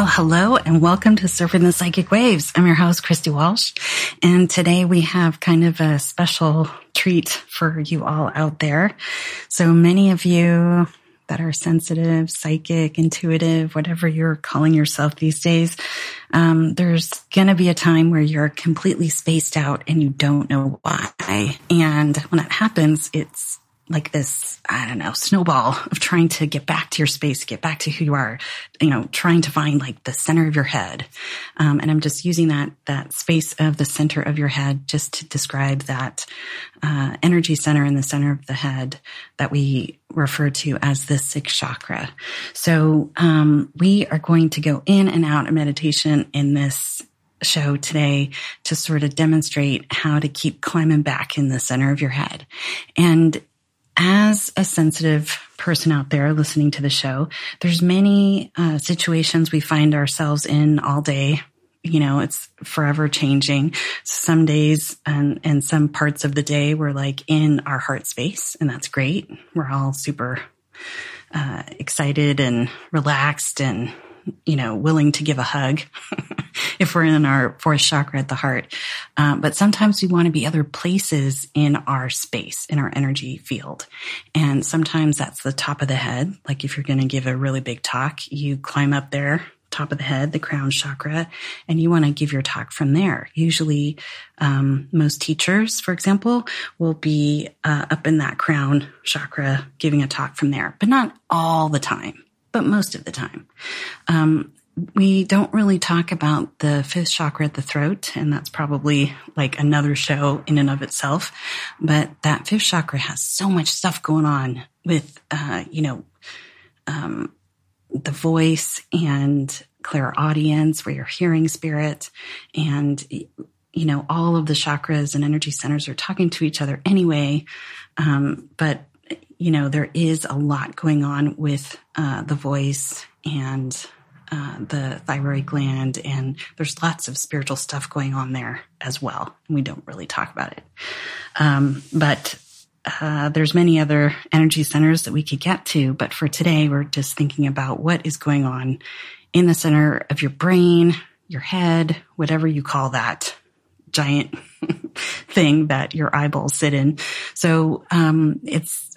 Well, hello and welcome to Surfing the Psychic Waves. I'm your host, Christy Walsh. And today we have kind of a special treat for you all out there. So many of you that are sensitive, psychic, intuitive, whatever you're calling yourself these days, um, there's going to be a time where you're completely spaced out and you don't know why. And when that happens, it's like this, I don't know, snowball of trying to get back to your space, get back to who you are, you know, trying to find like the center of your head. Um, and I'm just using that, that space of the center of your head just to describe that, uh, energy center in the center of the head that we refer to as the sixth chakra. So, um, we are going to go in and out of meditation in this show today to sort of demonstrate how to keep climbing back in the center of your head. And as a sensitive person out there listening to the show, there's many uh, situations we find ourselves in all day. You know, it's forever changing. Some days and, and some parts of the day we're like in our heart space and that's great. We're all super, uh, excited and relaxed and you know, willing to give a hug if we're in our fourth chakra at the heart. Um, but sometimes we want to be other places in our space, in our energy field. And sometimes that's the top of the head. Like if you're going to give a really big talk, you climb up there top of the head, the crown chakra, and you want to give your talk from there. Usually, um, most teachers, for example, will be uh, up in that crown chakra giving a talk from there, but not all the time but most of the time. Um, we don't really talk about the fifth chakra at the throat, and that's probably like another show in and of itself. But that fifth chakra has so much stuff going on with, uh, you know, um, the voice and clairaudience, where you're hearing spirit, and you know all of the chakras and energy centers are talking to each other anyway. Um, but you know, there is a lot going on with uh, the voice and uh, the thyroid gland, and there's lots of spiritual stuff going on there as well. And we don't really talk about it. Um, but uh, there's many other energy centers that we could get to. But for today, we're just thinking about what is going on in the center of your brain, your head, whatever you call that giant thing that your eyeballs sit in. So um, it's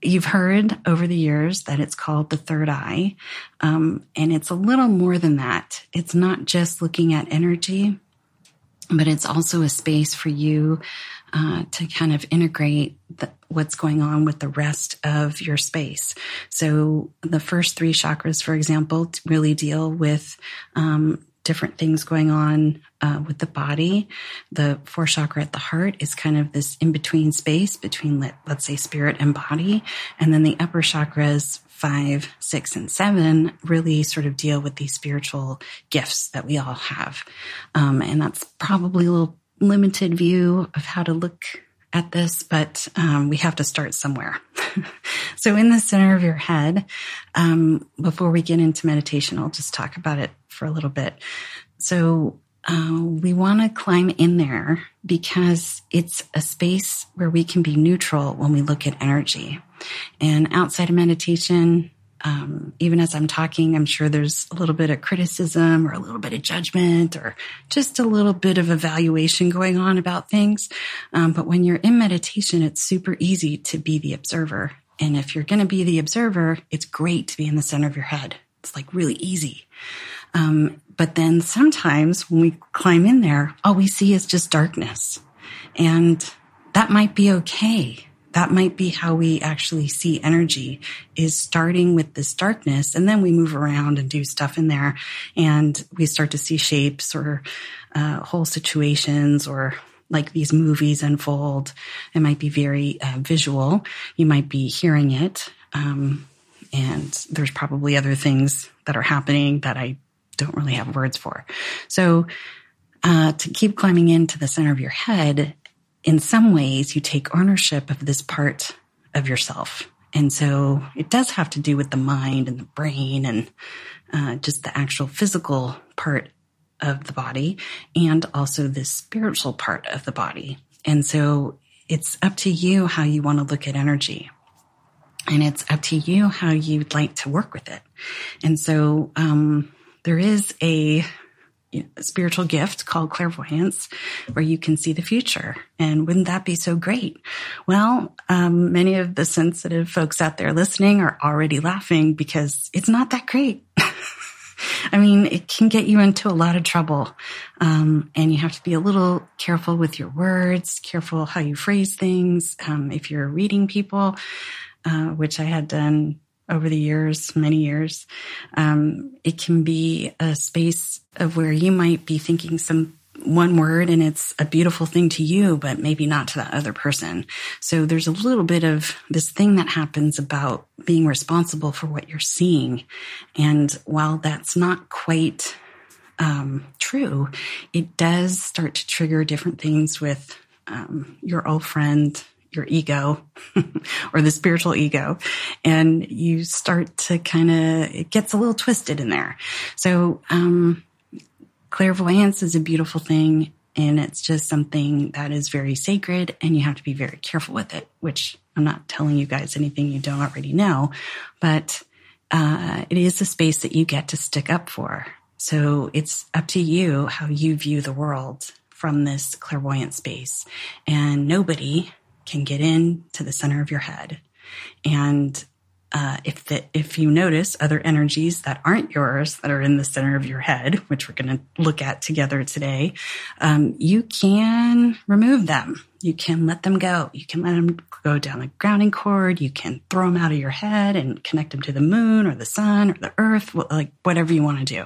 You've heard over the years that it's called the third eye. Um, and it's a little more than that. It's not just looking at energy, but it's also a space for you uh, to kind of integrate the, what's going on with the rest of your space. So the first three chakras, for example, really deal with um, different things going on uh, with the body. The fourth chakra at the heart is kind of this in between space between, let, let's say, spirit and body. And then the upper chakras, five, six, and seven, really sort of deal with these spiritual gifts that we all have. Um, and that's probably a little limited view of how to look at this, but um, we have to start somewhere. so, in the center of your head, um, before we get into meditation, I'll just talk about it for a little bit. So, uh, we want to climb in there because it's a space where we can be neutral when we look at energy. And outside of meditation, um, even as I'm talking, I'm sure there's a little bit of criticism or a little bit of judgment or just a little bit of evaluation going on about things. Um, but when you're in meditation, it's super easy to be the observer. And if you're going to be the observer, it's great to be in the center of your head. It's like really easy. Um, but then sometimes when we climb in there, all we see is just darkness. And that might be okay. That might be how we actually see energy is starting with this darkness and then we move around and do stuff in there and we start to see shapes or uh, whole situations or like these movies unfold. It might be very uh, visual. You might be hearing it um, and there's probably other things that are happening that i don't really have words for so uh, to keep climbing into the center of your head, in some ways, you take ownership of this part of yourself. And so it does have to do with the mind and the brain and uh, just the actual physical part of the body and also the spiritual part of the body. And so it's up to you how you want to look at energy. And it's up to you how you'd like to work with it. And so um, there is a you know, spiritual gift called clairvoyance where you can see the future. And wouldn't that be so great? Well, um, many of the sensitive folks out there listening are already laughing because it's not that great. I mean, it can get you into a lot of trouble. Um, and you have to be a little careful with your words, careful how you phrase things. Um, if you're reading people, uh, which I had done over the years, many years. Um, it can be a space of where you might be thinking some one word and it's a beautiful thing to you, but maybe not to that other person. So there's a little bit of this thing that happens about being responsible for what you're seeing. And while that's not quite um, true, it does start to trigger different things with um, your old friend your ego or the spiritual ego and you start to kind of it gets a little twisted in there. So um clairvoyance is a beautiful thing and it's just something that is very sacred and you have to be very careful with it which i'm not telling you guys anything you don't already know but uh, it is a space that you get to stick up for. So it's up to you how you view the world from this clairvoyant space and nobody can get in to the center of your head. And uh, if the, if you notice other energies that aren't yours that are in the center of your head, which we're going to look at together today, um, you can remove them. You can let them go. You can let them go down the grounding cord. You can throw them out of your head and connect them to the moon or the sun or the earth, like whatever you want to do.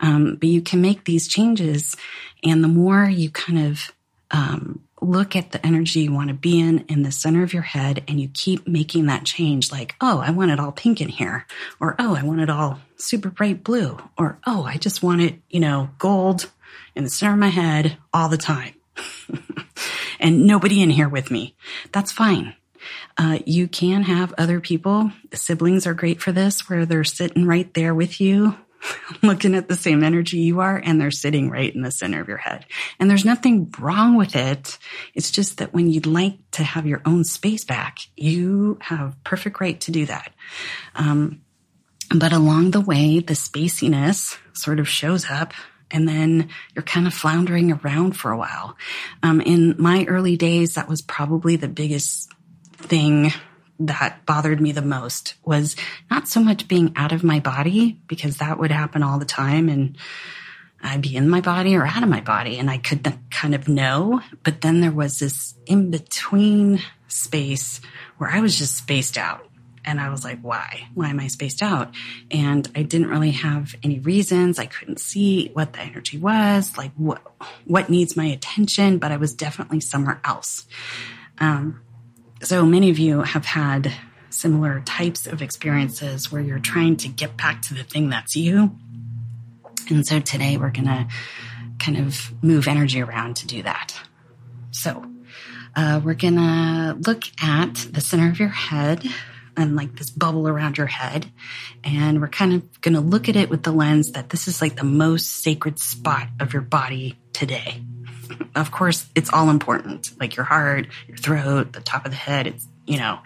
Um, but you can make these changes, and the more you kind of um, look at the energy you want to be in in the center of your head and you keep making that change like, oh, I want it all pink in here, or oh, I want it all super bright blue, or oh, I just want it, you know, gold in the center of my head all the time. and nobody in here with me. That's fine. Uh, you can have other people. Siblings are great for this, where they're sitting right there with you, looking at the same energy you are and they're sitting right in the center of your head. And there's nothing wrong with it. It's just that when you'd like to have your own space back, you have perfect right to do that. Um, but along the way, the spaciness sort of shows up and then you're kind of floundering around for a while. Um, in my early days, that was probably the biggest thing that bothered me the most was not so much being out of my body because that would happen all the time and I'd be in my body or out of my body and I could kind of know. But then there was this in between space where I was just spaced out. And I was like, why? Why am I spaced out? And I didn't really have any reasons. I couldn't see what the energy was, like what, what needs my attention, but I was definitely somewhere else. Um, so many of you have had similar types of experiences where you're trying to get back to the thing that's you. And so today we're going to kind of move energy around to do that. So uh, we're going to look at the center of your head and like this bubble around your head. And we're kind of going to look at it with the lens that this is like the most sacred spot of your body today of course, it's all important, like your heart, your throat, the top of the head. It's, you know,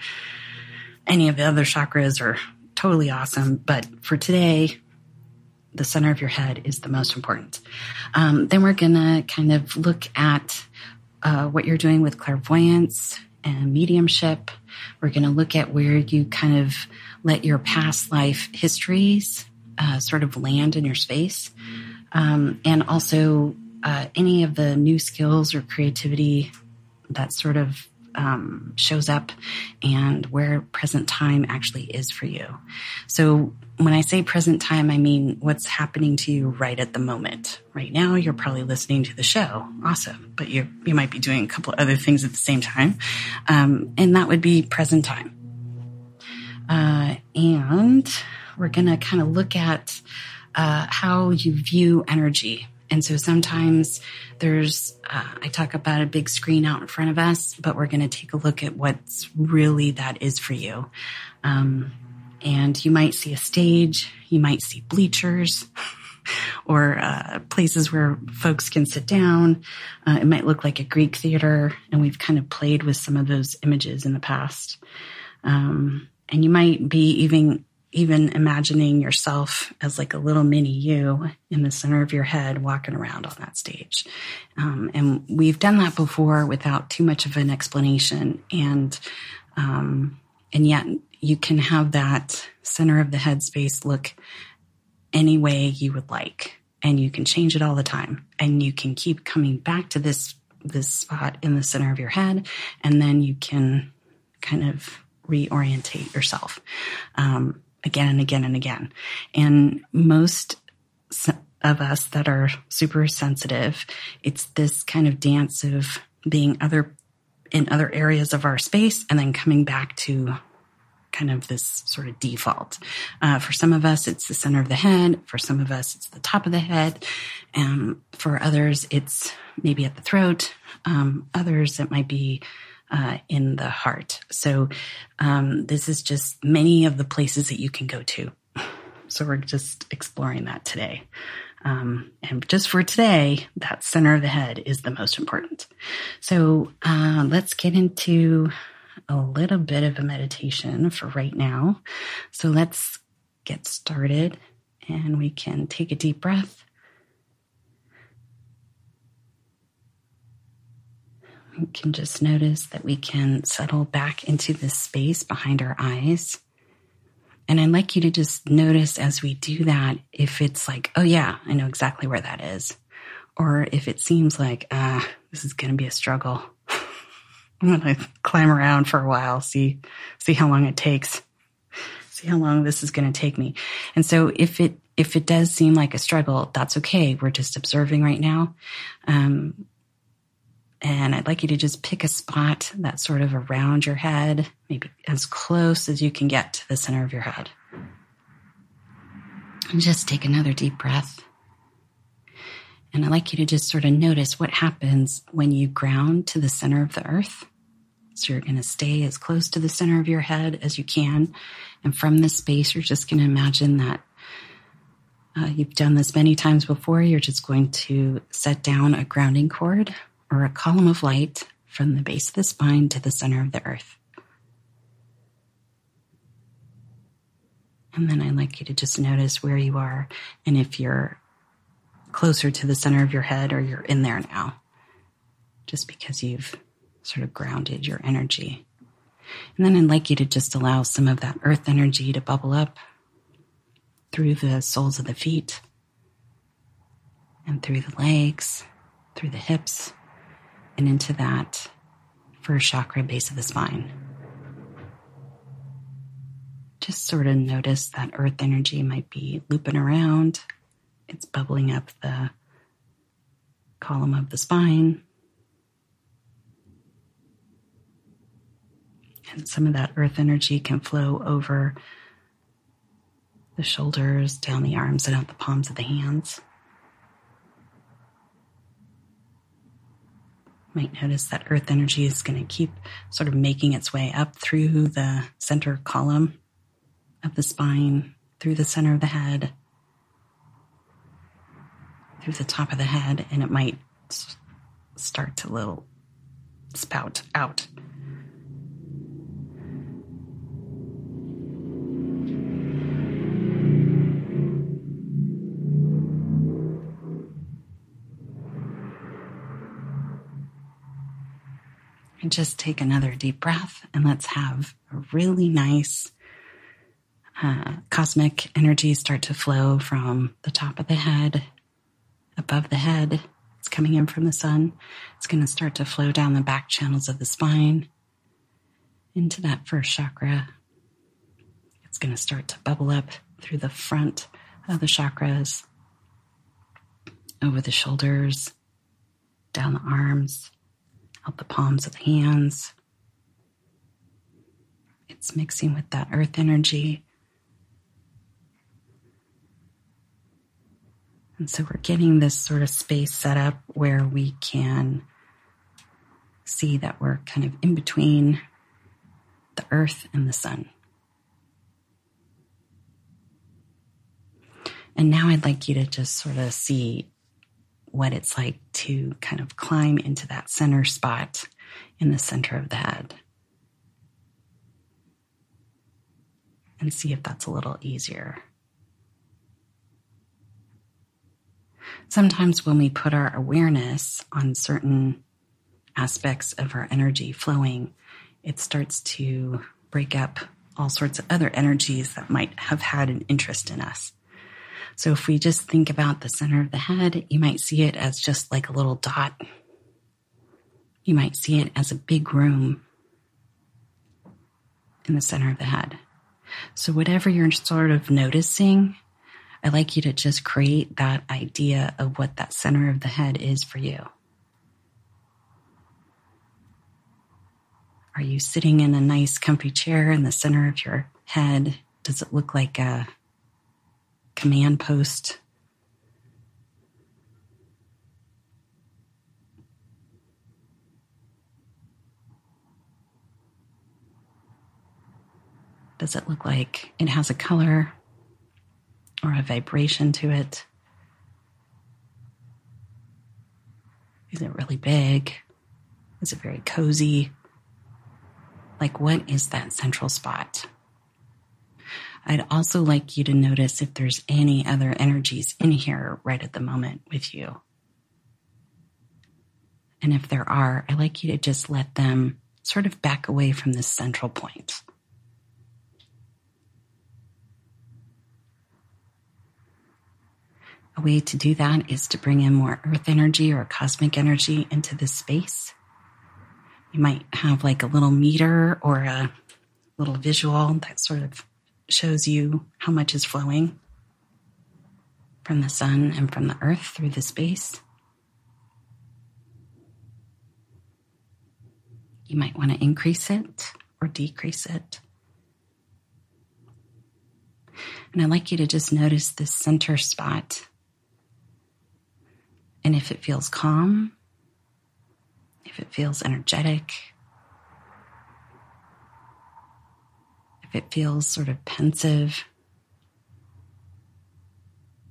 any of the other chakras are totally awesome. But for today, the center of your head is the most important. Um, then we're going to kind of look at uh, what you're doing with clairvoyance and mediumship. We're going to look at where you kind of let your past life histories uh, sort of land in your space. Um, and also uh, any of the new skills or creativity that sort of um, shows up and where present time actually is for you. So when I say present time, I mean what's happening to you right at the moment. Right now, you're probably listening to the show. Awesome. But you, you might be doing a couple other things at the same time. Um, and that would be present time. Uh, and we're going to kind of look at uh, how you view energy And so sometimes there's, uh, I talk about a big screen out in front of us, but we're going to take a look at what's really that is for you. Um, and you might see a stage, you might see bleachers. or uh, places where folks can sit down. Uh, it might look like a Greek theater, and we've kind of played with some of those images in the past. Um, and you might be even even imagining yourself as like a little mini you in the center of your head walking around on that stage. Um, and we've done that before without too much of an explanation. And, um, and yet you can have that center of the head space look any way you would like. And you can change it all the time. And you can keep coming back to this, this spot in the center of your head. And then you can kind of reorientate yourself. Um, again and again and again. And most of us that are super sensitive, it's this kind of dance of being other in other areas of our space and then coming back to kind of this sort of default. Uh, for some of us, it's the center of the head. For some of us, it's the top of the head. And for others, it's maybe at the throat. Um, others, it might be uh, in the heart. So um, this is just many of the places that you can go to. So we're just exploring that today. Um, and just for today, that center of the head is the most important. So uh, let's get into a little bit of a meditation for right now. So let's get started and we can take a deep breath we can just notice that we can settle back into this space behind our eyes. And I'd like you to just notice as we do that if it's like, oh, yeah, I know exactly where that is. Or if it seems like, ah, this is going to be a struggle. I'm going to climb around for a while, see, see how long it takes, see how long this is going to take me. And so if it, if it does seem like a struggle, that's okay. We're just observing right now. Um, and I'd like you to just pick a spot that's sort of around your head, maybe as close as you can get to the center of your head. And just take another deep breath. And I'd like you to just sort of notice what happens when you ground to the center of the earth. So you're going to stay as close to the center of your head as you can. And from this space, you're just going to imagine that uh, you've done this many times before. You're just going to set down a grounding cord or a column of light from the base of the spine to the center of the earth. And then I'd like you to just notice where you are and if you're closer to the center of your head or you're in there now, just because you've sort of grounded your energy. And then I'd like you to just allow some of that earth energy to bubble up through the soles of the feet and through the legs, through the hips, and into that first chakra base of the spine. Just sort of notice that earth energy might be looping around. It's bubbling up the column of the spine. And some of that earth energy can flow over the shoulders, down the arms, and out the palms of the hands. Might notice that earth energy is going to keep sort of making its way up through the center column of the spine, through the center of the head, through the top of the head, and it might start to little spout out Just take another deep breath and let's have a really nice uh, cosmic energy start to flow from the top of the head, above the head. It's coming in from the sun. It's going to start to flow down the back channels of the spine into that first chakra. It's going to start to bubble up through the front of the chakras, over the shoulders, down the arms, out the palms of the hands. It's mixing with that earth energy. And so we're getting this sort of space set up where we can see that we're kind of in between the earth and the sun. And now I'd like you to just sort of see what it's like to kind of climb into that center spot in the center of the head. And see if that's a little easier. Sometimes when we put our awareness on certain aspects of our energy flowing, it starts to break up all sorts of other energies that might have had an interest in us. So if we just think about the center of the head, you might see it as just like a little dot. You might see it as a big room in the center of the head. So whatever you're sort of noticing, I'd like you to just create that idea of what that center of the head is for you. Are you sitting in a nice, comfy chair in the center of your head? Does it look like a command post? Does it look like it has a color or a vibration to it? Is it really big? Is it very cozy? Like, what is that central spot? I'd also like you to notice if there's any other energies in here right at the moment with you. And if there are, I like you to just let them sort of back away from this central point. A way to do that is to bring in more earth energy or cosmic energy into this space. You might have like a little meter or a little visual that sort of shows you how much is flowing from the sun and from the earth through the space. You might want to increase it or decrease it. And I'd like you to just notice this center spot. And if it feels calm, if it feels energetic, if it feels sort of pensive.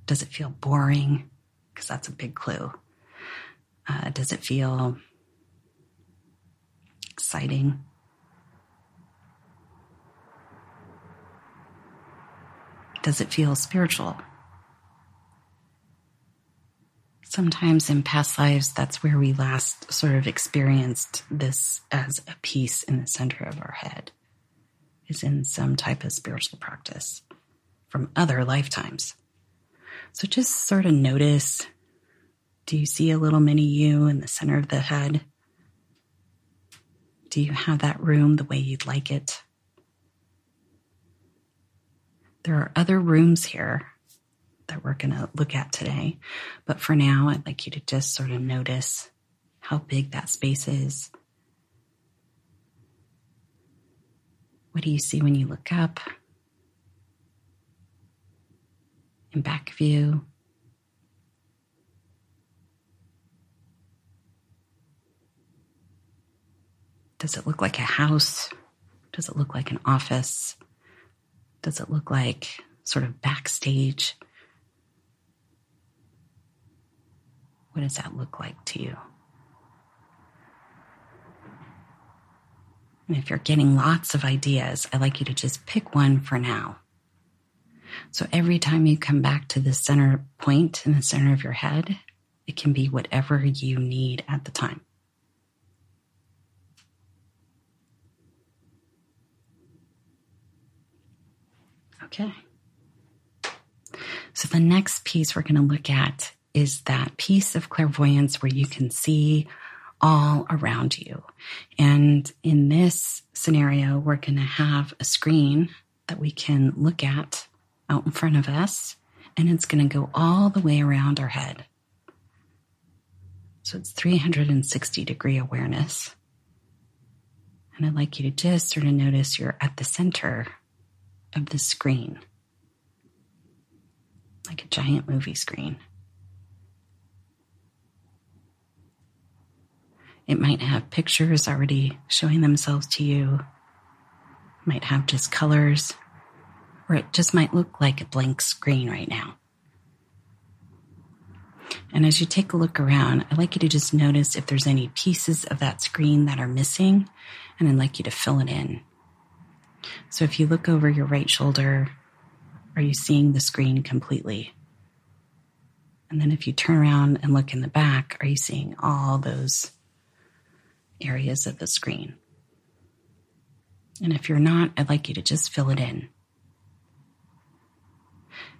Does it feel boring? Because that's a big clue. Uh, does it feel exciting? Does it feel spiritual? Sometimes in past lives, that's where we last sort of experienced this as a piece in the center of our head, is in some type of spiritual practice from other lifetimes. So just sort of notice do you see a little mini you in the center of the head? Do you have that room the way you'd like it? There are other rooms here that we're going to look at today. But for now, I'd like you to just sort of notice how big that space is. What do you see when you look up? In back view. Does it look like a house? Does it look like an office? Does it look like sort of backstage? What does that look like to you? And if you're getting lots of ideas, I'd like you to just pick one for now. So every time you come back to the center point in the center of your head, it can be whatever you need at the time. Okay. So the next piece we're going to look at is that piece of clairvoyance where you can see all around you. And in this scenario, we're going to have a screen that we can look at out in front of us, and it's going to go all the way around our head. So it's 360 degree awareness. And I'd like you to just sort of notice you're at the center of the screen, like a giant movie screen It might have pictures already showing themselves to you, it might have just colors, or it just might look like a blank screen right now. And as you take a look around, I'd like you to just notice if there's any pieces of that screen that are missing, and I'd like you to fill it in. So if you look over your right shoulder, are you seeing the screen completely? And then if you turn around and look in the back, are you seeing all those areas of the screen? And if you're not, I'd like you to just fill it in.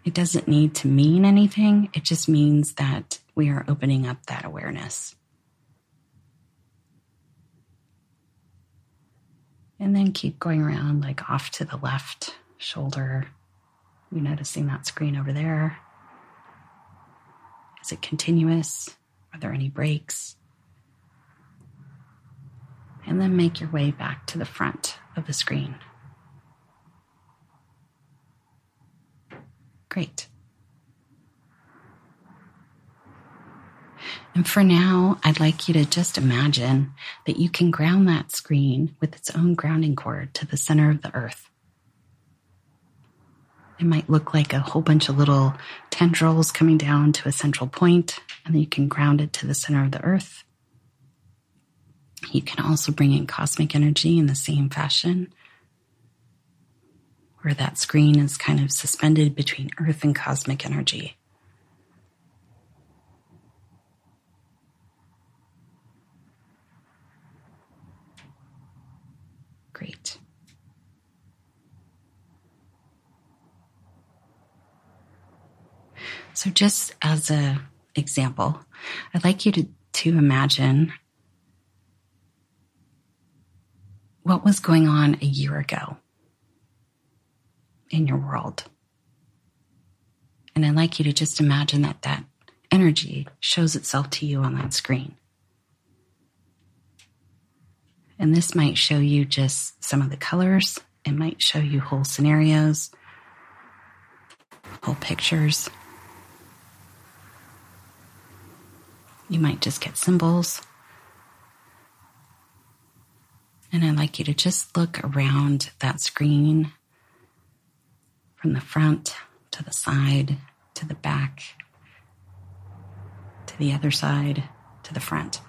It doesn't need to mean anything, it just means that we are opening up that awareness. And then keep going around, like off to the left shoulder. You noticing that screen over there? Is it continuous? Are there any breaks? And then make your way back to the front of the screen. Great. And for now, I'd like you to just imagine that you can ground that screen with its own grounding cord to the center of the earth. It might look like a whole bunch of little tendrils coming down to a central point, and then you can ground it to the center of the earth. You can also bring in cosmic energy in the same fashion, where that screen is kind of suspended between earth and cosmic energy. Great. So just as a example, I'd like you to, to imagine what was going on a year ago in your world. And I'd like you to just imagine that that energy shows itself to you on that screen. And this might show you just some of the colors. It might show you whole scenarios, whole pictures. You might just get symbols. And I'd like you to just look around that screen from the front to the side to the back to the other side to the front.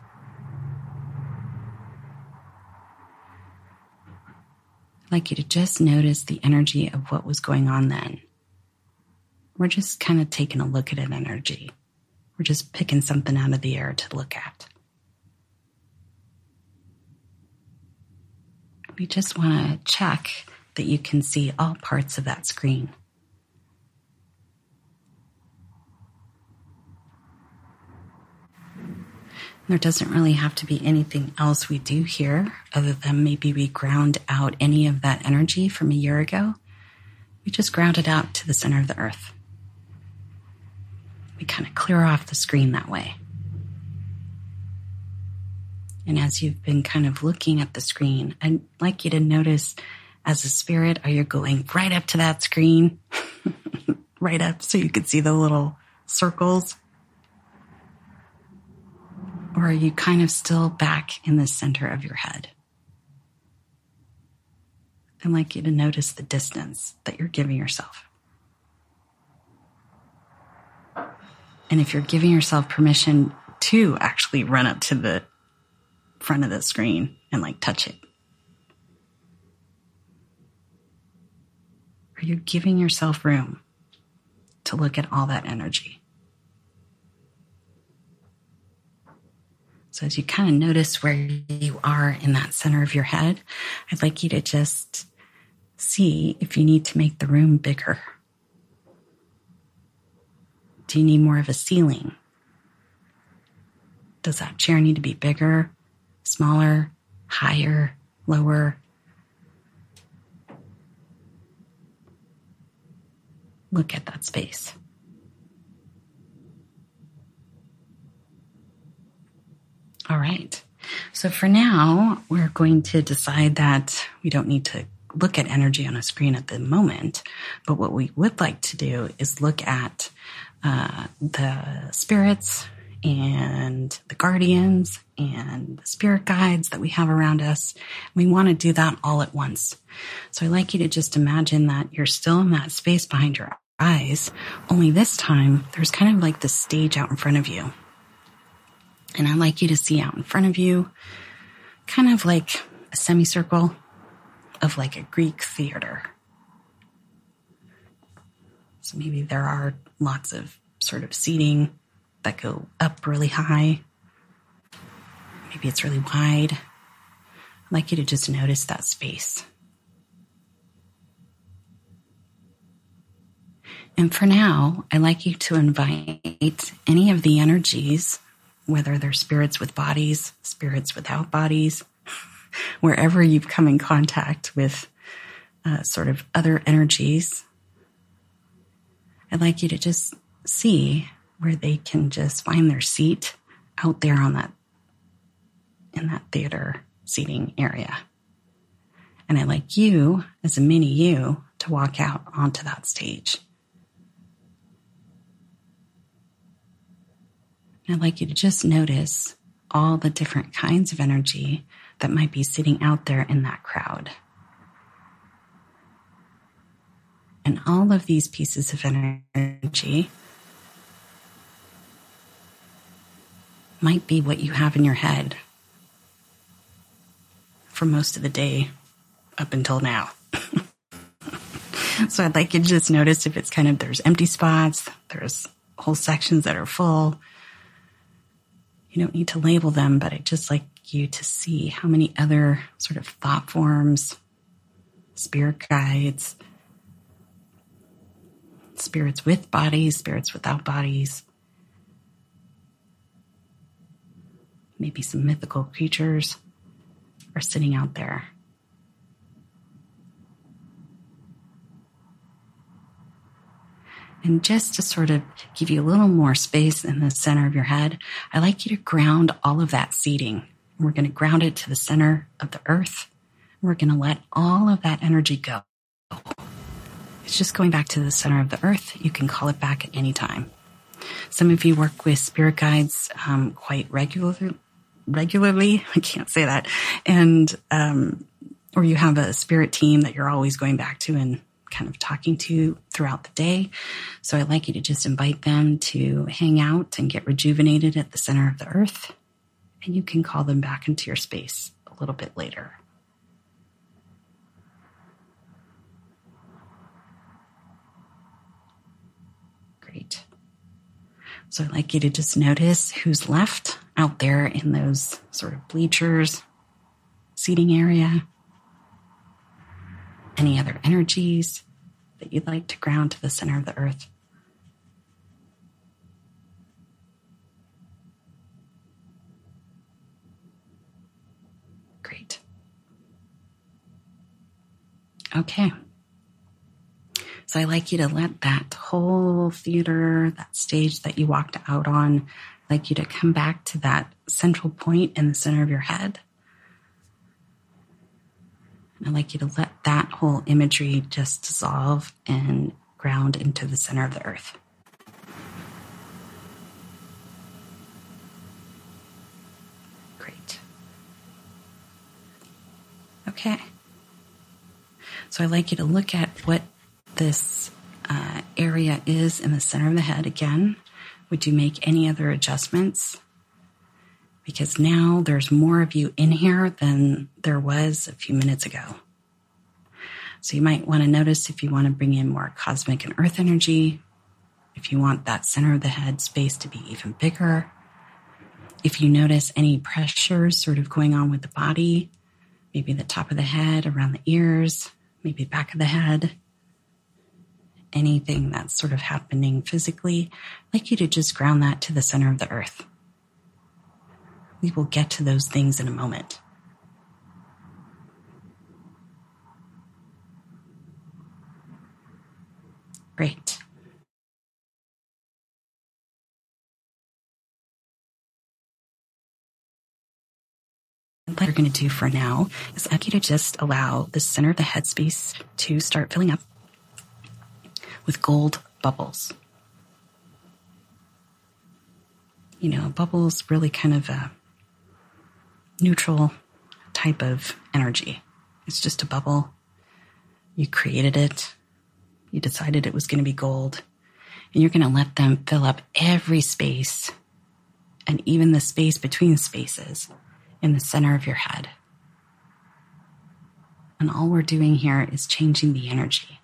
I'd like you to just notice the energy of what was going on then. We're just kind of taking a look at an energy. We're just picking something out of the air to look at. We just want to check that you can see all parts of that screen. There doesn't really have to be anything else we do here other than maybe we ground out any of that energy from a year ago. We just ground it out to the center of the earth. We kind of clear off the screen that way. And as you've been kind of looking at the screen, I'd like you to notice as a spirit, are you going right up to that screen? right up so you could see the little circles? Or are you kind of still back in the center of your head? I'd like you to notice the distance that you're giving yourself. And if you're giving yourself permission to actually run up to the front of the screen and like touch it, are you giving yourself room to look at all that energy? So as you kind of notice where you are in that center of your head, I'd like you to just see if you need to make the room bigger. Do you need more of a ceiling? Does that chair need to be bigger, smaller, higher, lower? Look at that space. All right. So for now, we're going to decide that we don't need to look at energy on a screen at the moment. But what we would like to do is look at uh, the spirits and the guardians and the spirit guides that we have around us. We want to do that all at once. So I like you to just imagine that you're still in that space behind your eyes, only this time there's kind of like the stage out in front of you. And I like you to see out in front of you, kind of like a semicircle of like a Greek theater. So maybe there are lots of sort of seating that go up really high. Maybe it's really wide. I'd like you to just notice that space. And for now, I'd like you to invite any of the energies, whether they're spirits with bodies, spirits without bodies, wherever you've come in contact with uh, sort of other energies, I'd like you to just see where they can just find their seat out there on that, in that theater seating area. And I'd like you, as a mini you, to walk out onto that stage. And I'd like you to just notice all the different kinds of energy that might be sitting out there in that crowd. And all of these pieces of energy might be what you have in your head for most of the day up until now. so I'd like you to just notice if it's kind of there's empty spots, there's whole sections that are full. You don't need to label them, but I'd just like you to see how many other sort of thought forms, spirit guides, spirits with bodies, spirits without bodies, maybe some mythical creatures are sitting out there. And just to sort of give you a little more space in the center of your head, I like you to ground all of that seating. We're going to ground it to the center of the earth. We're going to let all of that energy go. It's just going back to the center of the earth. You can call it back at any time. Some of you work with spirit guides um, quite regularly, regularly. I can't say that. And, um, or you have a spirit team that you're always going back to and kind of talking to throughout the day. So I'd like you to just invite them to hang out and get rejuvenated at the center of the earth. And you can call them back into your space a little bit later. Great. So I'd like you to just notice who's left out there in those sort of bleachers, seating area. Any other energies that you'd like to ground to the center of the earth? Great. Okay. So I like you to let that whole theater, that stage that you walked out on, I'd like you to come back to that central point in the center of your head. And I'd like you to let that whole imagery just dissolve and ground into the center of the earth. Great. Okay. So I'd like you to look at what this uh, area is in the center of the head again. Would you make any other adjustments? Because now there's more of you in here than there was a few minutes ago. So you might want to notice if you want to bring in more cosmic and earth energy, if you want that center of the head space to be even bigger, if you notice any pressures sort of going on with the body, maybe the top of the head, around the ears, maybe back of the head, anything that's sort of happening physically, I'd like you to just ground that to the center of the earth. We will get to those things in a moment. Great. What we're going to do for now is I'd like you to just allow the center of the headspace to start filling up with gold bubbles. you know, bubbles really kind of a neutral type of energy. It's just a bubble. You created it. You decided it was going to be gold. And you're going to let them fill up every space and even the space between spaces in the center of your head. And all we're doing here is changing the energy.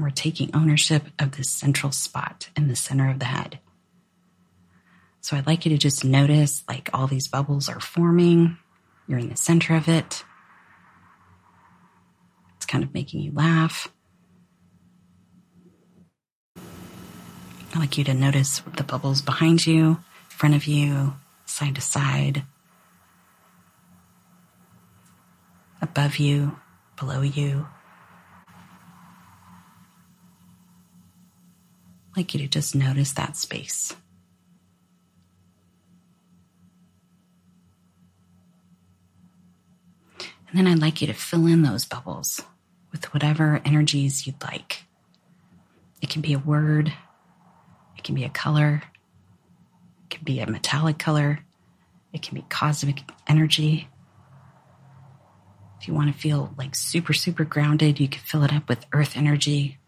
And we're taking ownership of this central spot in the center of the head. So I'd like you to just notice like all these bubbles are forming. You're in the center of it. It's kind of making you laugh. I'd like you to notice the bubbles behind you, in front of you, side to side, above you, below you. Like you to just notice that space. And then I'd like you to fill in those bubbles with whatever energies you'd like. It can be a word, it can be a color, it can be a metallic color, it can be cosmic energy. If you want to feel like super, super grounded, you can fill it up with earth energy.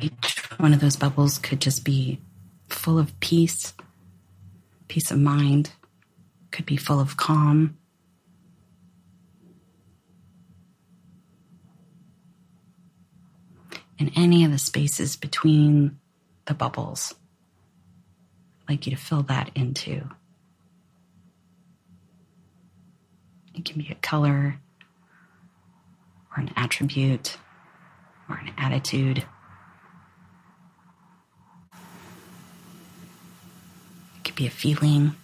Each one of those bubbles could just be full of peace, peace of mind, could be full of calm. And any of the spaces between the bubbles, I'd like you to fill that into. It can be a color or an attribute or an attitude. It could be a feeling.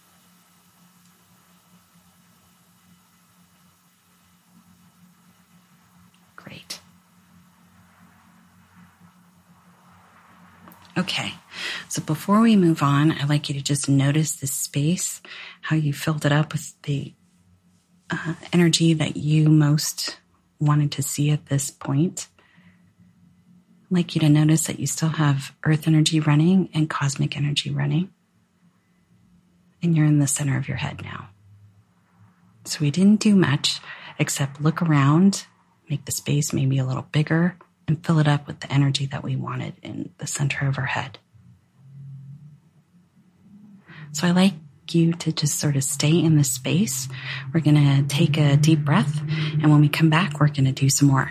Great. Okay. So before we move on, I'd like you to just notice this space, how you filled it up with the uh, energy that you most wanted to see at this point. I'd like you to notice that you still have earth energy running and cosmic energy running. And you're in the center of your head now. So we didn't do much except look around, make the space maybe a little bigger, and fill it up with the energy that we wanted in the center of our head. So I like you to just sort of stay in this space. We're going to take a deep breath, and when we come back, we're going to do some more.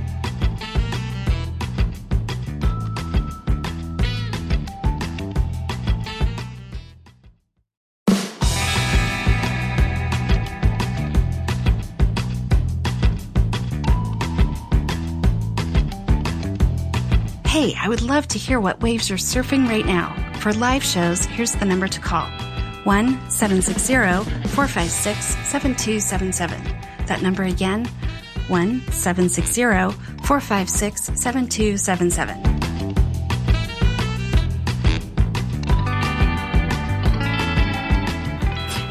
would love to hear what waves you're surfing right now. For live shows, here's the number to call 1 760 456 7277. That number again 1 760 456 7277.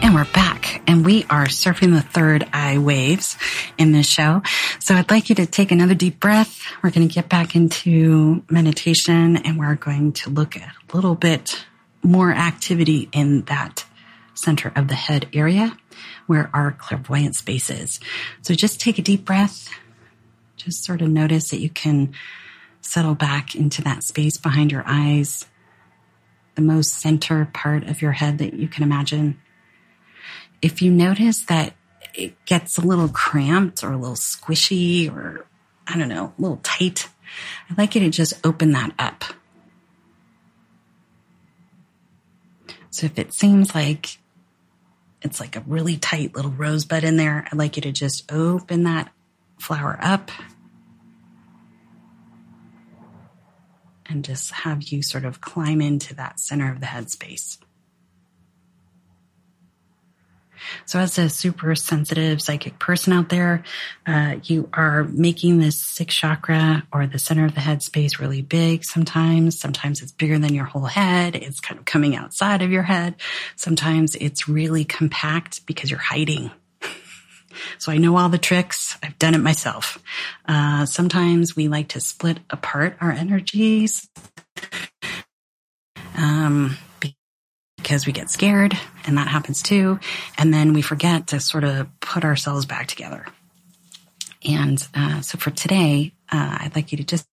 And we're back and we are surfing the third eye waves in this show. So I'd like you to take another deep breath. We're going to get back into meditation and we're going to look at a little bit more activity in that center of the head area where our clairvoyant space is. So just take a deep breath. Just sort of notice that you can settle back into that space behind your eyes, the most center part of your head that you can imagine if you notice that it gets a little cramped or a little squishy or I don't know, a little tight, I'd like you to just open that up. So if it seems like it's like a really tight little rosebud in there, I'd like you to just open that flower up and just have you sort of climb into that center of the head space. So, as a super sensitive psychic person out there, uh, you are making this sixth chakra or the center of the head space really big sometimes. Sometimes it's bigger than your whole head. It's kind of coming outside of your head. Sometimes it's really compact because you're hiding. So I know all the tricks. I've done it myself. Uh, sometimes we like to split apart our energies. Um, because we get scared and that happens too. And then we forget to sort of put ourselves back together. And uh, so for today, uh, I'd like you to just,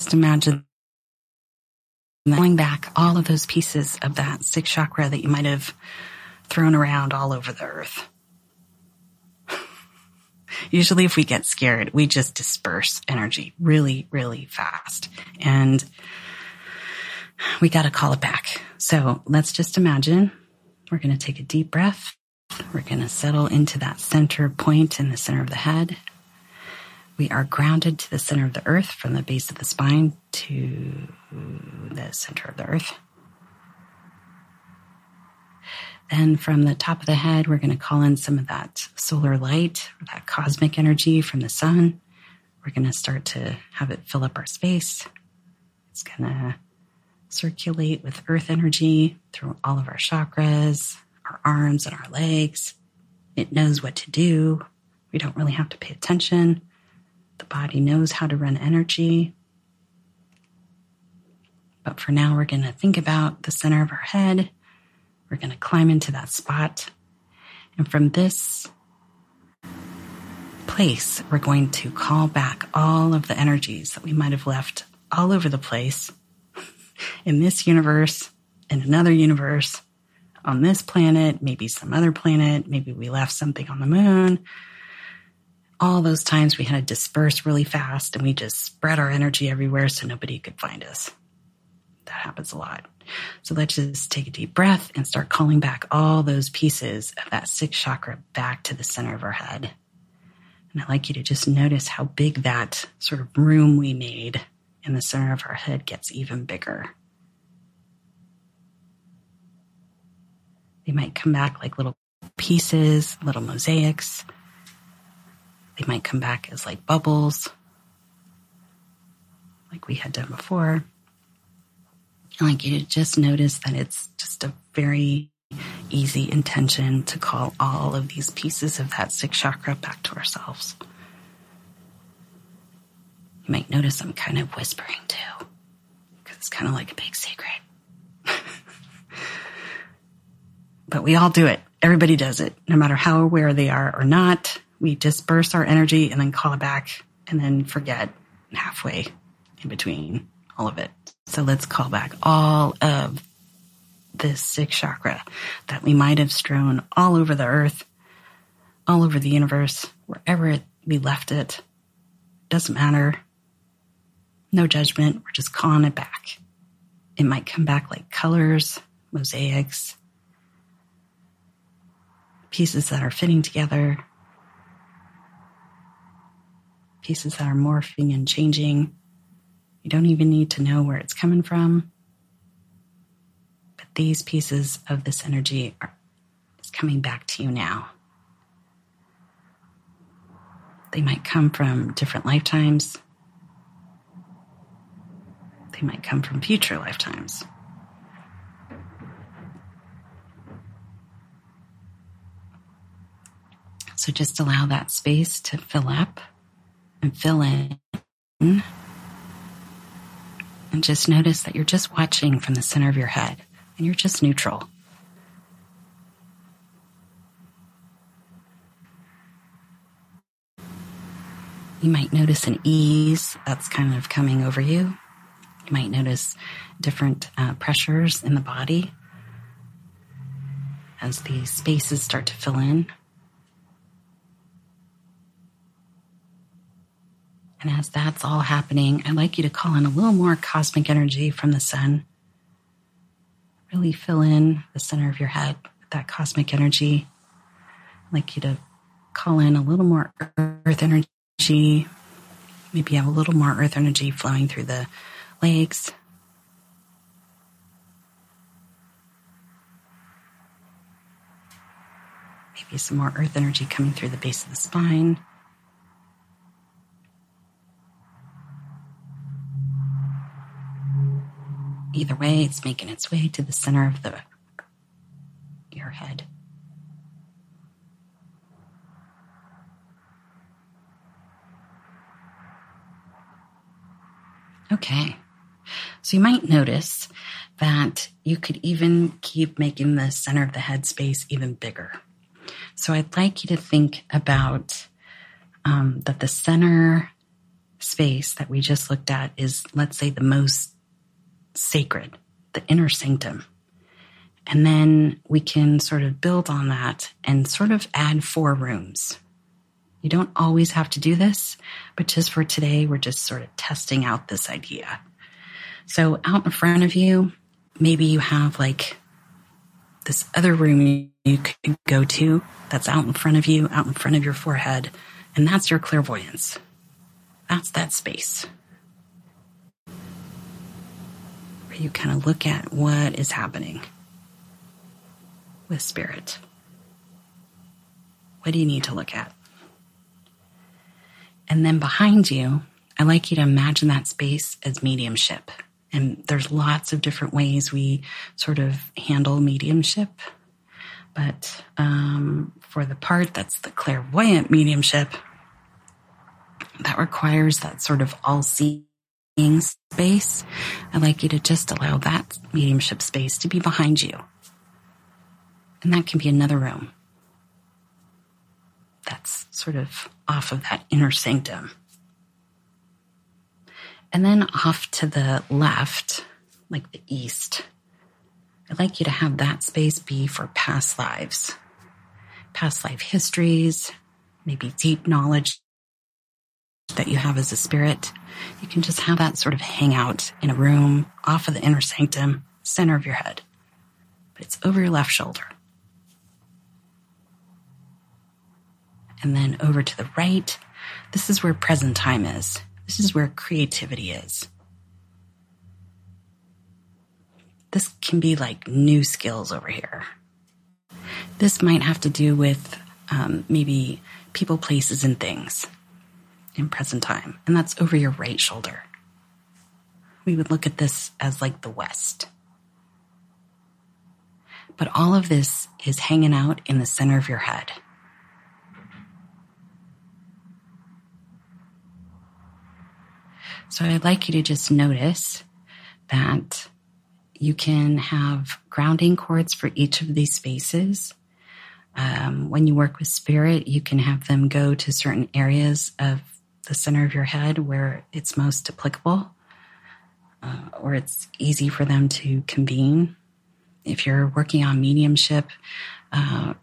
just imagine pulling back all of those pieces of that sixth chakra that you might have thrown around all over the earth. Usually, if we get scared, we just disperse energy really, really fast. And we got to call it back. So let's just imagine we're going to take a deep breath. We're going to settle into that center point in the center of the head. We are grounded to the center of the earth from the base of the spine to the center of the earth. Then from the top of the head, we're going to call in some of that solar light, that cosmic energy from the sun. We're going to start to have it fill up our space. It's going to circulate with earth energy through all of our chakras, our arms and our legs. It knows what to do. We don't really have to pay attention. The body knows how to run energy. But for now, we're going to think about the center of our head. We're going to climb into that spot. And from this place, we're going to call back all of the energies that we might have left all over the place in this universe, in another universe, on this planet, maybe some other planet, maybe we left something on the moon. All those times we had to disperse really fast and we just spread our energy everywhere so nobody could find us. That happens a lot. So let's just take a deep breath and start calling back all those pieces of that sixth chakra back to the center of our head. And I'd like you to just notice how big that sort of room we made in the center of our head gets even bigger. They might come back like little pieces, little mosaics. They might come back as like bubbles, like we had done before. Like you just notice that it's just a very easy intention to call all of these pieces of that sixth chakra back to ourselves. You might notice I'm kind of whispering too, because it's kind of like a big secret. but we all do it. Everybody does it, no matter how aware they are or not. We disperse our energy and then call it back and then forget halfway in between all of it. So let's call back all of this sixth chakra that we might have strewn all over the earth, all over the universe, wherever we left it. Doesn't matter. No judgment. We're just calling it back. It might come back like colors, mosaics, pieces that are fitting together, pieces that are morphing and changing. You don't even need to know where it's coming from. But these pieces of this energy are is coming back to you now. They might come from different lifetimes. They might come from future lifetimes. So just allow that space to fill up and fill in. And just notice that you're just watching from the center of your head and you're just neutral. You might notice an ease that's kind of coming over you. You might notice different uh, pressures in the body as the spaces start to fill in. And as that's all happening, I'd like you to call in a little more cosmic energy from the sun. Really fill in the center of your head with that cosmic energy. I'd like you to call in a little more earth energy. Maybe have a little more earth energy flowing through the legs. Maybe some more earth energy coming through the base of the spine. Either way, it's making its way to the center of the your head. Okay. So you might notice that you could even keep making the center of the head space even bigger. So I'd like you to think about um, that the center space that we just looked at is, let's say, the most sacred, the inner sanctum. And then we can sort of build on that and sort of add four rooms. You don't always have to do this, but just for today, we're just sort of testing out this idea. So out in front of you, maybe you have like this other room you could go to that's out in front of you, out in front of your forehead, and that's your clairvoyance. That's that space where you kind of look at what is happening with spirit. What do you need to look at? And then behind you, I like you to imagine that space as mediumship. And there's lots of different ways we sort of handle mediumship. But um, for the part that's the clairvoyant mediumship, that requires that sort of all seeing space. I'd like you to just allow that mediumship space to be behind you. And that can be another room that's sort of off of that inner sanctum. And then off to the left, like the east, I'd like you to have that space be for past lives, past life histories, maybe deep knowledge that you have as a spirit. You can just have that sort of hang out in a room off of the inner sanctum, center of your head, but it's over your left shoulder. and then over to the right. This is where present time is. This is where creativity is. This can be like new skills over here. This might have to do with um, maybe people, places, and things in present time, and that's over your right shoulder. We would look at this as like the West. But all of this is hanging out in the center of your head. So I'd like you to just notice that you can have grounding cords for each of these spaces. Um, when you work with spirit, you can have them go to certain areas of the center of your head where it's most applicable uh, or it's easy for them to convene. If you're working on mediumship, uh,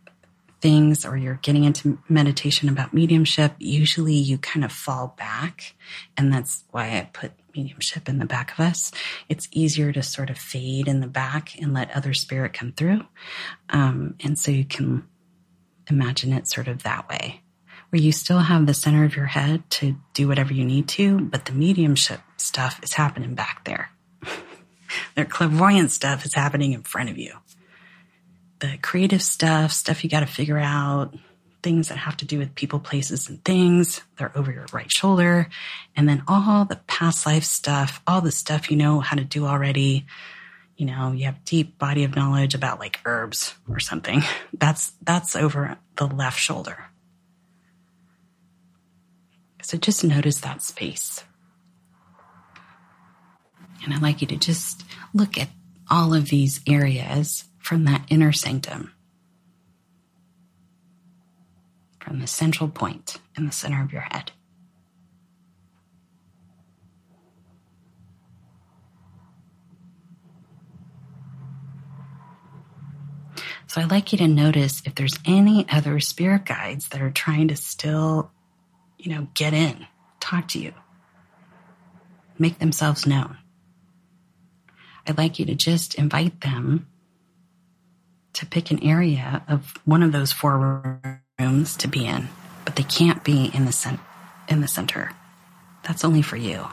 things or you're getting into meditation about mediumship, usually you kind of fall back. And that's why I put mediumship in the back of us. It's easier to sort of fade in the back and let other spirit come through. Um, and so you can imagine it sort of that way, where you still have the center of your head to do whatever you need to, but the mediumship stuff is happening back there. Their clairvoyant stuff is happening in front of you the creative stuff, stuff you got to figure out, things that have to do with people, places, and things. They're over your right shoulder. And then all the past life stuff, all the stuff you know how to do already. You know, you have deep body of knowledge about like herbs or something. That's, that's over the left shoulder. So just notice that space. And I'd like you to just look at all of these areas from that inner sanctum, from the central point in the center of your head. So I'd like you to notice if there's any other spirit guides that are trying to still, you know, get in, talk to you, make themselves known. I'd like you to just invite them to pick an area of one of those four rooms to be in, but they can't be in the cent- in the center. That's only for you.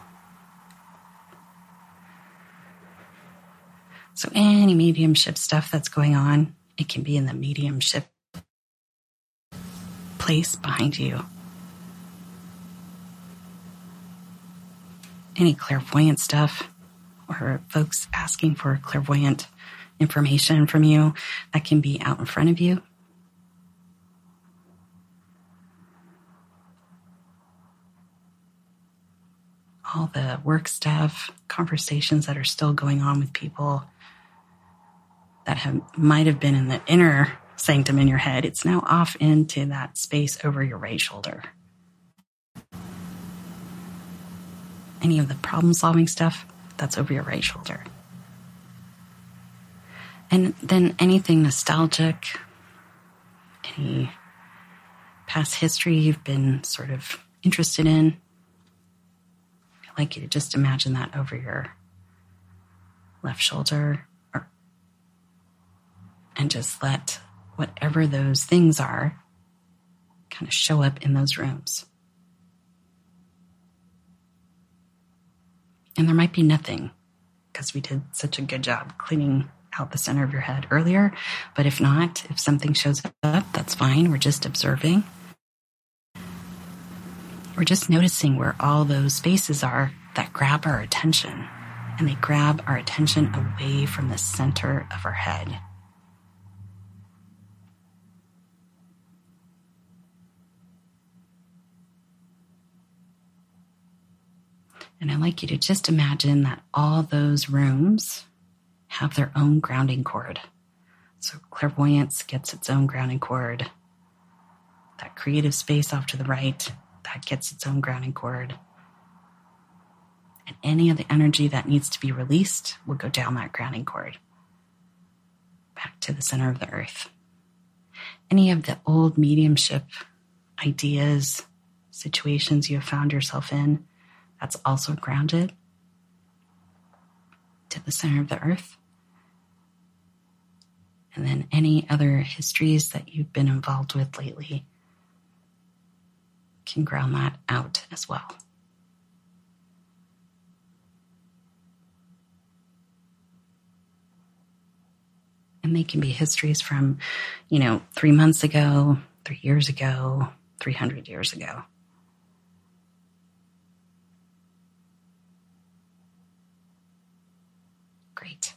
So any mediumship stuff that's going on, it can be in the mediumship place behind you. Any clairvoyant stuff or folks asking for clairvoyant information from you that can be out in front of you. All the work stuff, conversations that are still going on with people that have might have been in the inner sanctum in your head, it's now off into that space over your right shoulder. Any of the problem solving stuff, that's over your right shoulder. And then anything nostalgic, any past history you've been sort of interested in, I'd like you to just imagine that over your left shoulder or, and just let whatever those things are kind of show up in those rooms. And there might be nothing because we did such a good job cleaning out the center of your head earlier. But if not, if something shows up, that's fine. We're just observing. We're just noticing where all those spaces are that grab our attention. And they grab our attention away from the center of our head. And I'd like you to just imagine that all those rooms have their own grounding cord. So clairvoyance gets its own grounding cord. That creative space off to the right, that gets its own grounding cord. And any of the energy that needs to be released will go down that grounding cord back to the center of the earth. Any of the old mediumship ideas, situations you have found yourself in, that's also grounded to the center of the earth. And then any other histories that you've been involved with lately can ground that out as well. And they can be histories from, you know, three months ago, three years ago, 300 years ago. Great.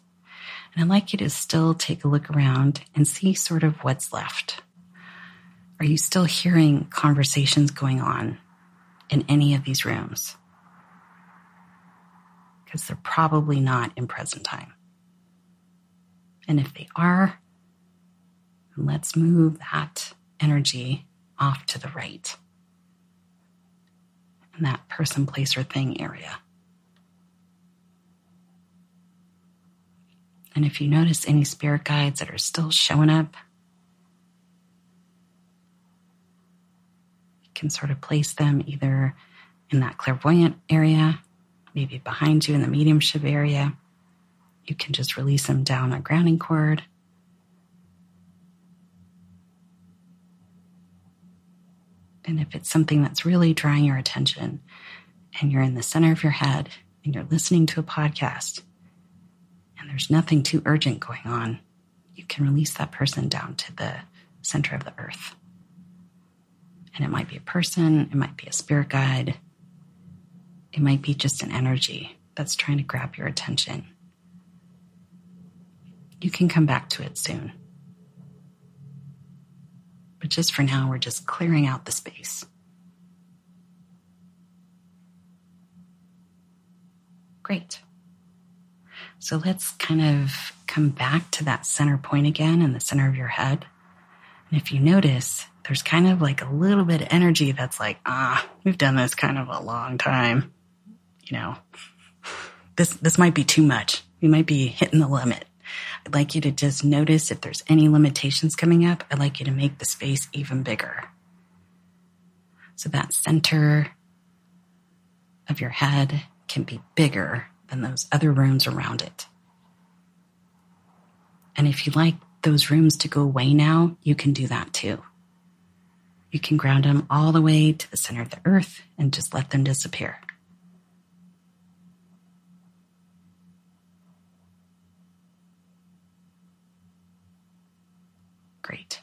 And I'd like you to still take a look around and see sort of what's left. Are you still hearing conversations going on in any of these rooms? Because they're probably not in present time. And if they are, let's move that energy off to the right in that person, place, or thing area. And if you notice any spirit guides that are still showing up, you can sort of place them either in that clairvoyant area, maybe behind you in the mediumship area. You can just release them down a grounding cord. And if it's something that's really drawing your attention and you're in the center of your head and you're listening to a podcast, there's nothing too urgent going on, you can release that person down to the center of the earth. And it might be a person, it might be a spirit guide, it might be just an energy that's trying to grab your attention. You can come back to it soon. But just for now, we're just clearing out the space. Great. So let's kind of come back to that center point again in the center of your head. And if you notice, there's kind of like a little bit of energy that's like, ah, we've done this kind of a long time. You know, this, this might be too much. We might be hitting the limit. I'd like you to just notice if there's any limitations coming up. I'd like you to make the space even bigger. So that center of your head can be bigger and those other rooms around it. And if you like those rooms to go away now, you can do that too. You can ground them all the way to the center of the earth and just let them disappear. Great.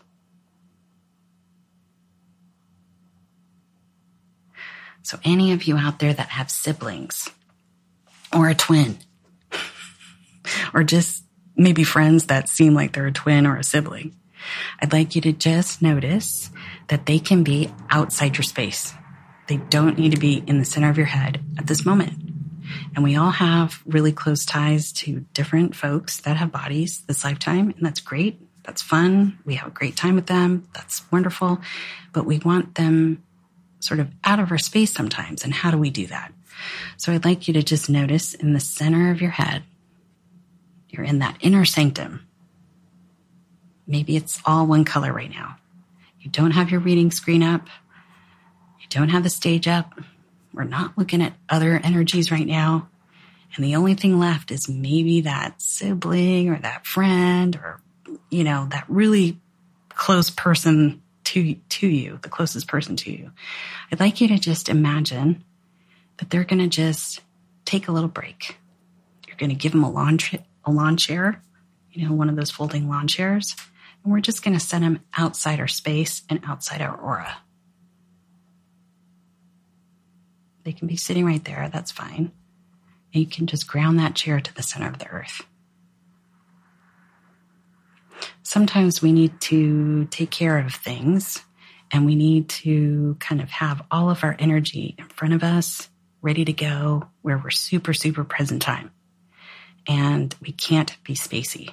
So, any of you out there that have siblings, or a twin or just maybe friends that seem like they're a twin or a sibling, I'd like you to just notice that they can be outside your space. They don't need to be in the center of your head at this moment. And we all have really close ties to different folks that have bodies this lifetime, and that's great. That's fun. We have a great time with them. That's wonderful. But we want them sort of out of our space sometimes. And how do we do that? So I'd like you to just notice in the center of your head, you're in that inner sanctum. Maybe it's all one color right now. You don't have your reading screen up. You don't have the stage up. We're not looking at other energies right now. And the only thing left is maybe that sibling or that friend or you know, that really close person to, to you, the closest person to you. I'd like you to just imagine that they're going to just take a little break. You're going to give them a lawn, a lawn chair, you know, one of those folding lawn chairs. And we're just going to set them outside our space and outside our aura. They can be sitting right there. That's fine. And you can just ground that chair to the center of the earth sometimes we need to take care of things and we need to kind of have all of our energy in front of us, ready to go, where we're super, super present time. And we can't be spacey.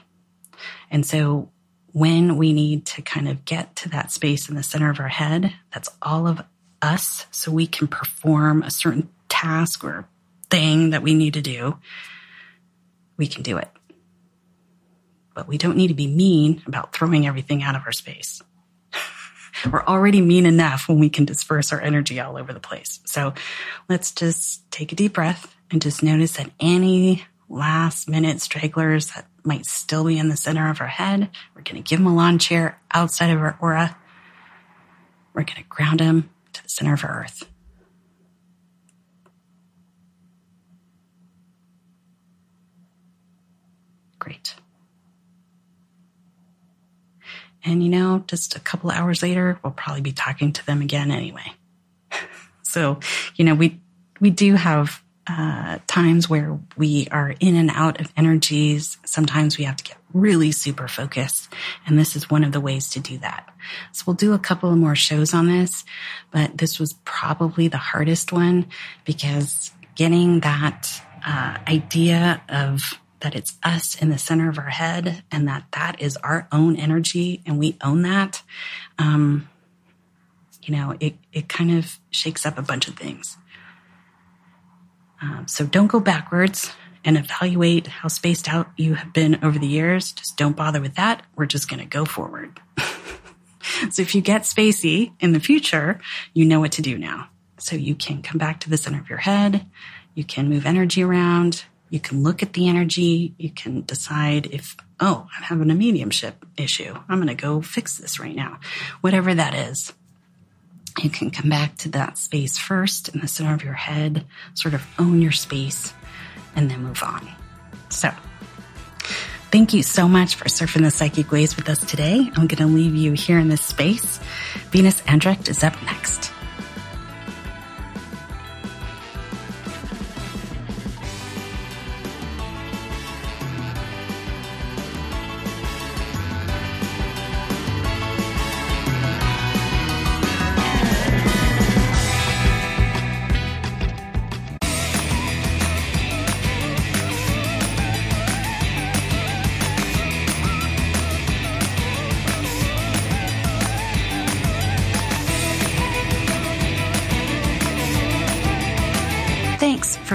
And so when we need to kind of get to that space in the center of our head, that's all of us, so we can perform a certain task or thing that we need to do, we can do it but we don't need to be mean about throwing everything out of our space. We're already mean enough when we can disperse our energy all over the place. So let's just take a deep breath and just notice that any last minute stragglers that might still be in the center of our head, we're going to give them a lawn chair outside of our aura. We're going to ground them to the center of our earth. Great. And you know, just a couple hours later, we'll probably be talking to them again anyway. so, you know, we, we do have uh, times where we are in and out of energies. Sometimes we have to get really super focused. And this is one of the ways to do that. So we'll do a couple of more shows on this, but this was probably the hardest one because getting that uh, idea of that it's us in the center of our head and that that is our own energy and we own that, um, you know, it, it kind of shakes up a bunch of things. Um, so don't go backwards and evaluate how spaced out you have been over the years. Just don't bother with that. We're just going to go forward. so if you get spacey in the future, you know what to do now. So you can come back to the center of your head. You can move energy around. You can look at the energy. You can decide if, oh, I'm having a mediumship issue. I'm going to go fix this right now. Whatever that is. You can come back to that space first in the center of your head, sort of own your space, and then move on. So, thank you so much for surfing the psychic waves with us today. I'm going to leave you here in this space. Venus Andrecht is up next.